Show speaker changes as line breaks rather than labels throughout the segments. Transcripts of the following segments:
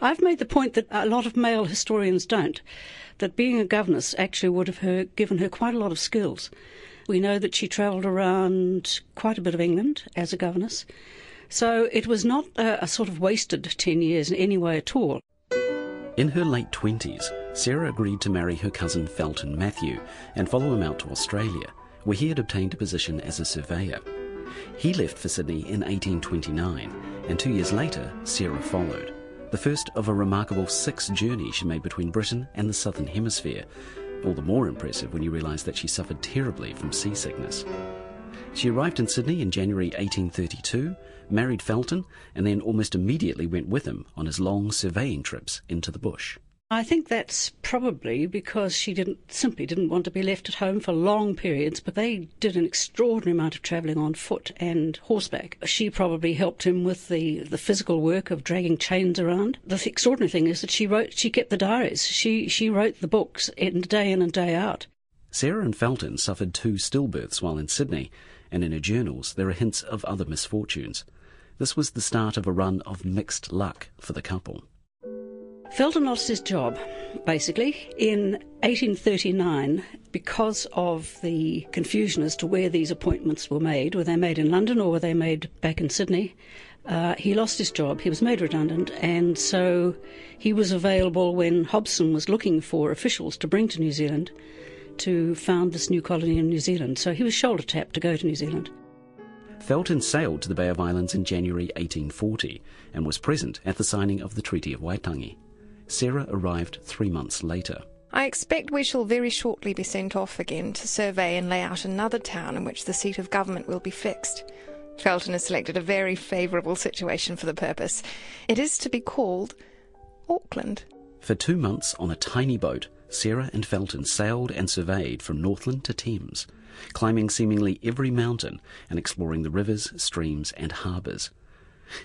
I've made the point that a lot of male historians don't, that being a governess actually would have her, given her quite a lot of skills. We know that she travelled around quite a bit of England as a governess. So it was not a, a sort of wasted 10 years in any way at all.
In her late 20s, Sarah agreed to marry her cousin Felton Mathew and follow him out to Australia, where he had obtained a position as a surveyor. He left for Sydney in 1829, and two years later, Sarah followed. The first of a remarkable six journeys she made between Britain and the Southern Hemisphere, all the more impressive when you realise that she suffered terribly from seasickness. She arrived in Sydney in January 1832, married Felton, and then almost immediately went with him on his long surveying trips into the bush.
I think that's probably because she didn't simply didn't want to be left at home for long periods, but they did an extraordinary amount of travelling on foot and horseback. She probably helped him with the, the physical work of dragging chains around. The extraordinary thing is that she wrote she kept the diaries. She she wrote the books in day in and day out.
Sarah and Felton suffered two stillbirths while in Sydney, and in her journals there are hints of other misfortunes. This was the start of a run of mixed luck for the couple.
Felton lost his job, basically, in 1839 because of the confusion as to where these appointments were made. Were they made in London or were they made back in Sydney? Uh, he lost his job, he was made redundant, and so he was available when Hobson was looking for officials to bring to New Zealand to found this new colony in New Zealand. So he was shoulder tapped to go to New Zealand.
Felton sailed to the Bay of Islands in January 1840 and was present at the signing of the Treaty of Waitangi. Sarah arrived three months later.
I expect we shall very shortly be sent off again to survey and lay out another town in which the seat of government will be fixed. Felton has selected a very favourable situation for the purpose. It is to be called Auckland.
For two months on a tiny boat, Sarah and Felton sailed and surveyed from Northland to Thames, climbing seemingly every mountain and exploring the rivers, streams, and harbours.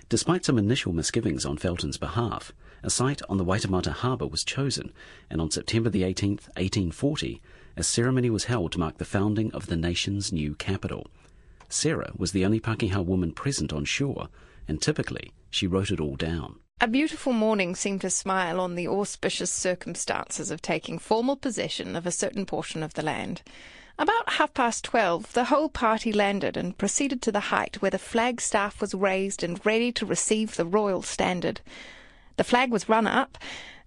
Despite some initial misgivings on Felton's behalf, a site on the Waitemata harbour was chosen, and on September the 18th, 1840, a ceremony was held to mark the founding of the nation's new capital. Sarah was the only Pakeha woman present on shore, and typically she wrote it all down.
A beautiful morning seemed to smile on the auspicious circumstances of taking formal possession of a certain portion of the land. About half past twelve, the whole party landed and proceeded to the height where the flagstaff was raised and ready to receive the royal standard. The flag was run up,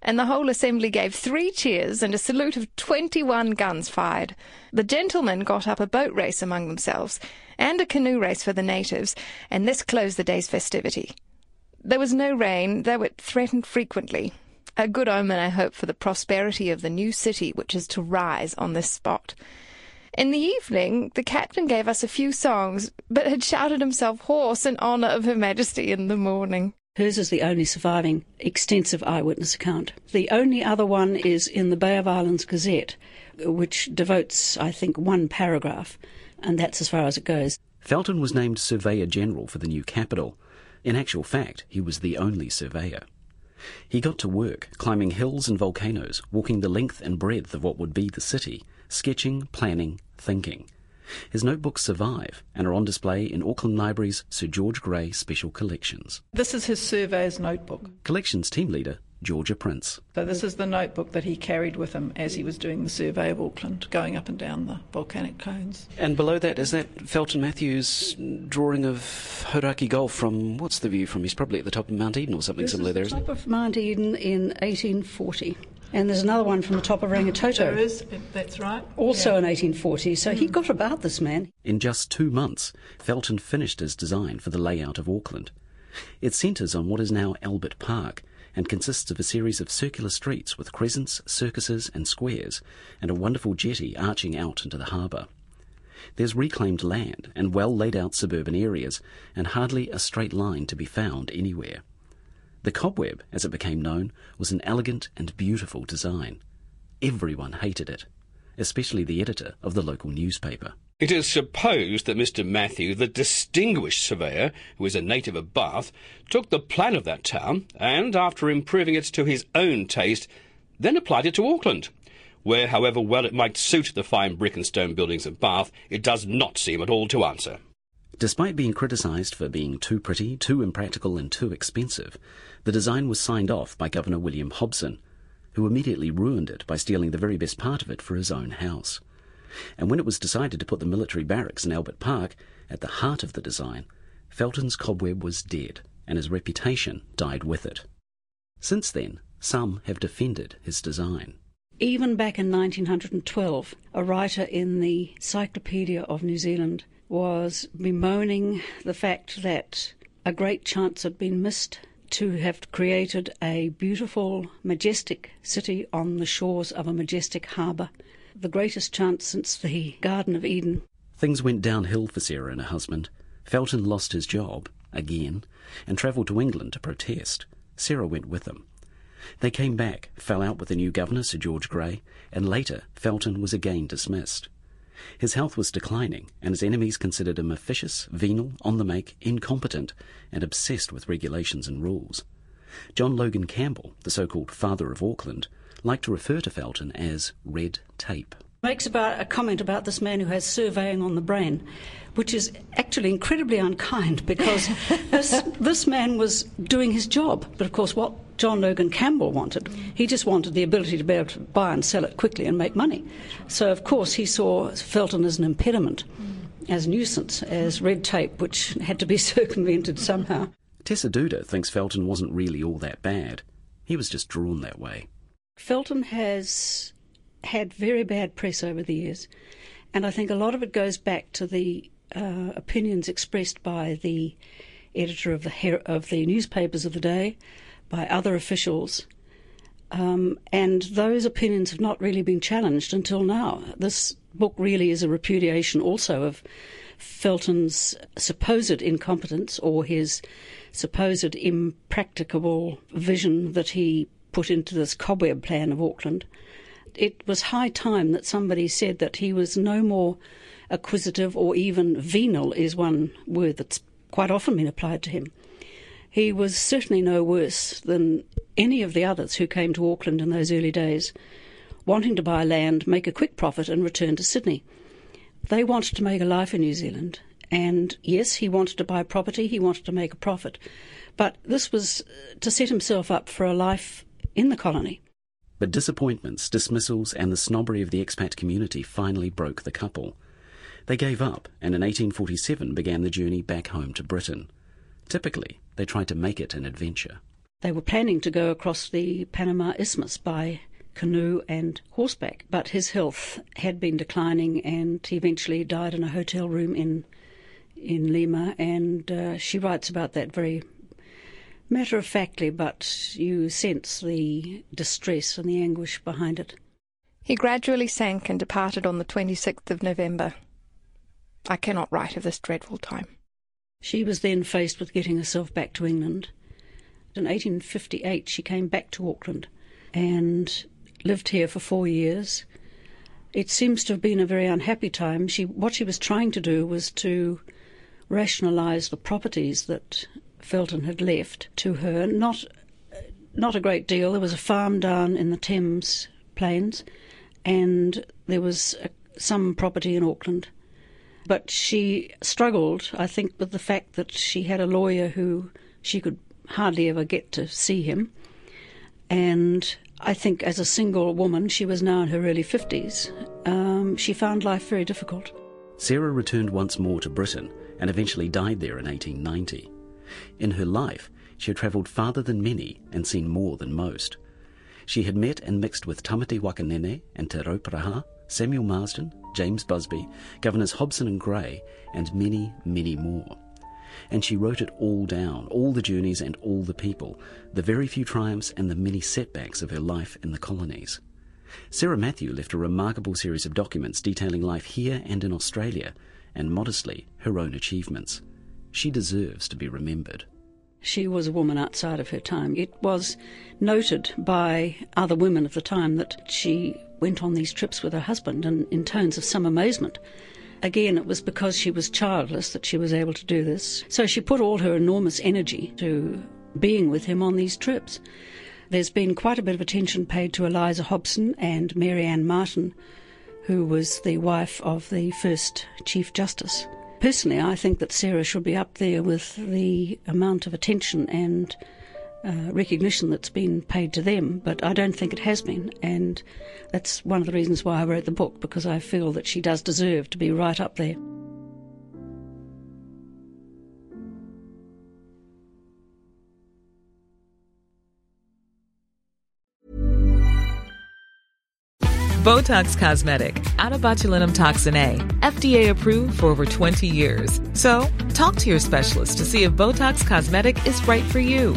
and the whole assembly gave three cheers and a salute of twenty-one guns fired. The gentlemen got up a boat race among themselves, and a canoe race for the natives, and this closed the day's festivity. There was no rain, though it threatened frequently. A good omen, I hope, for the prosperity of the new city which is to rise on this spot. In the evening, the captain gave us a few songs, but had shouted himself hoarse in honour of Her Majesty in the morning.
Hers is the only surviving extensive eyewitness account. The only other one is in the Bay of Islands Gazette, which devotes, I think, one paragraph, and that's as far as it goes.
Felton was named Surveyor General for the new capital. In actual fact, he was the only surveyor. He got to work, climbing hills and volcanoes, walking the length and breadth of what would be the city, sketching, planning, thinking. His notebooks survive and are on display in Auckland Library's Sir George Grey Special Collections.
This is his surveyor's notebook.
Collections team leader Georgia Prince.
So this is the notebook that he carried with him as he was doing the survey of Auckland, going up and down the volcanic cones.
And below that is that Felton Mathews drawing of Hauraki Gulf from what's the view from? He's probably at the top of Mount Eden or something
This
similar
is
there,
the
isn't
top of Mount Eden in 1840. And there's another one from the top of Rangitoto.
There is, that's right.
Also
Yeah.
in 1840. So he hmm. got about this man.
In just two months, Felton finished his design for the layout of Auckland. It centres on what is now Albert Park and consists of a series of circular streets with crescents, circuses, and squares, and a wonderful jetty arching out into the harbour. There's reclaimed land and well laid out suburban areas, and hardly a straight line to be found anywhere. The cobweb, as it became known, was an elegant and beautiful design. Everyone hated it, especially the editor of the local newspaper.
It is supposed that Mr. Mathew, the distinguished surveyor, who is a native of Bath, took the plan of that town and, after improving it to his own taste, then applied it to Auckland, where, however well it might suit the fine brick and stone buildings of Bath, it does not seem at all to answer.
Despite being criticised for being too pretty, too impractical, and too expensive, the design was signed off by Governor William Hobson, who immediately ruined it by stealing the very best part of it for his own house. And when it was decided to put the military barracks in Albert Park at the heart of the design, Felton's cobweb was dead, and his reputation died with it. Since then, some have defended his design.
Even back in 1912, a writer in the Cyclopedia of New Zealand was bemoaning the fact that a great chance had been missed to have created a beautiful, majestic city on the shores of a majestic harbour the greatest chance since the Garden of Eden.
Things went downhill for Sarah and her husband. Felton lost his job, again, and travelled to England to protest. Sarah went with him. They came back, fell out with the new governor, Sir George Grey, and later Felton was again dismissed. His health was declining, and his enemies considered him officious, venal, on the make, incompetent, and obsessed with regulations and rules. John Logan Campbell, the so-called father of Auckland, liked to refer to Felton as red tape.
Makes about a comment about this man who has surveying on the brain, which is actually incredibly unkind because this, this man was doing his job. But of course, what John Logan Campbell wanted, he just wanted the ability to be able to buy and sell it quickly and make money. So, of course, he saw Felton as an impediment, as nuisance, as red tape, which had to be circumvented somehow.
Tessa Duder thinks Felton wasn't really all that bad. He was just drawn that way.
Felton has had very bad press over the years, and I think a lot of it goes back to the uh, opinions expressed by the editor of the Her- of the newspapers of the day, by other officials, um, and those opinions have not really been challenged until now. This book really is a repudiation also of Felton's supposed incompetence or his supposed impracticable vision that he put into this cobweb plan of Auckland, it was high time that somebody said that he was no more acquisitive or even venal, is one word that's quite often been applied to him. He was certainly no worse than any of the others who came to Auckland in those early days, wanting to buy land, make a quick profit, and return to Sydney. They wanted to make a life in New Zealand, and yes, he wanted to buy property, he wanted to make a profit, but this was uh, to set himself up for a life in the colony.
But disappointments, dismissals, and the snobbery of the expat community finally broke the couple. They gave up, and in 1847 began the journey back home to Britain. Typically, they tried to make it an adventure.
They were planning to go across the Panama Isthmus by canoe and horseback, but his health had been declining, and he eventually died in a hotel room in in Lima. And uh, she writes about that very matter of factly, but you sense the distress and the anguish behind it.
He gradually sank and departed on the 26th of November. I cannot write of this dreadful time.
She was then faced with getting herself back to England. In 1858, she came back to Auckland and lived here for four years. It seems to have been a very unhappy time. She, what she was trying to do was to rationalise the properties that Felton had left to her. Not not a great deal. There was a farm down in the Thames Plains, and there was a, some property in Auckland. But she struggled, I think, with the fact that she had a lawyer who she could hardly ever get to see him. And I think as a single woman, she was now in her early 50s, um, she found life very difficult.
Sarah returned once more to Britain and eventually died there in 1890. In her life, she had travelled farther than many and seen more than most. She had met and mixed with Tamati Waka Nene and Te Rauparaha, Samuel Marsden, James Busby, Governors Hobson and Grey, and many, many more. And she wrote it all down, all the journeys and all the people, the very few triumphs and the many setbacks of her life in the colonies. Sarah Mathew left a remarkable series of documents detailing life here and in Australia, and modestly her own achievements. She deserves to be remembered.
She was a woman outside of her time. It was noted by other women of the time that she went on these trips with her husband and in tones of some amazement. Again, it was because she was childless that she was able to do this. So she put all her enormous energy to being with him on these trips. There's been quite a bit of attention paid to Eliza Hobson and Mary Ann Martin, who was the wife of the first Chief Justice. Personally, I think that Sarah should be up there with the amount of attention and uh, recognition that's been paid to them, but I don't think it has been, and that's one of the reasons why I wrote the book, because I feel that she does deserve to be right up there.
Botox Cosmetic, out of botulinum toxin A, FDA approved for over 20 years. So, talk to your specialist to see if Botox Cosmetic is right for you.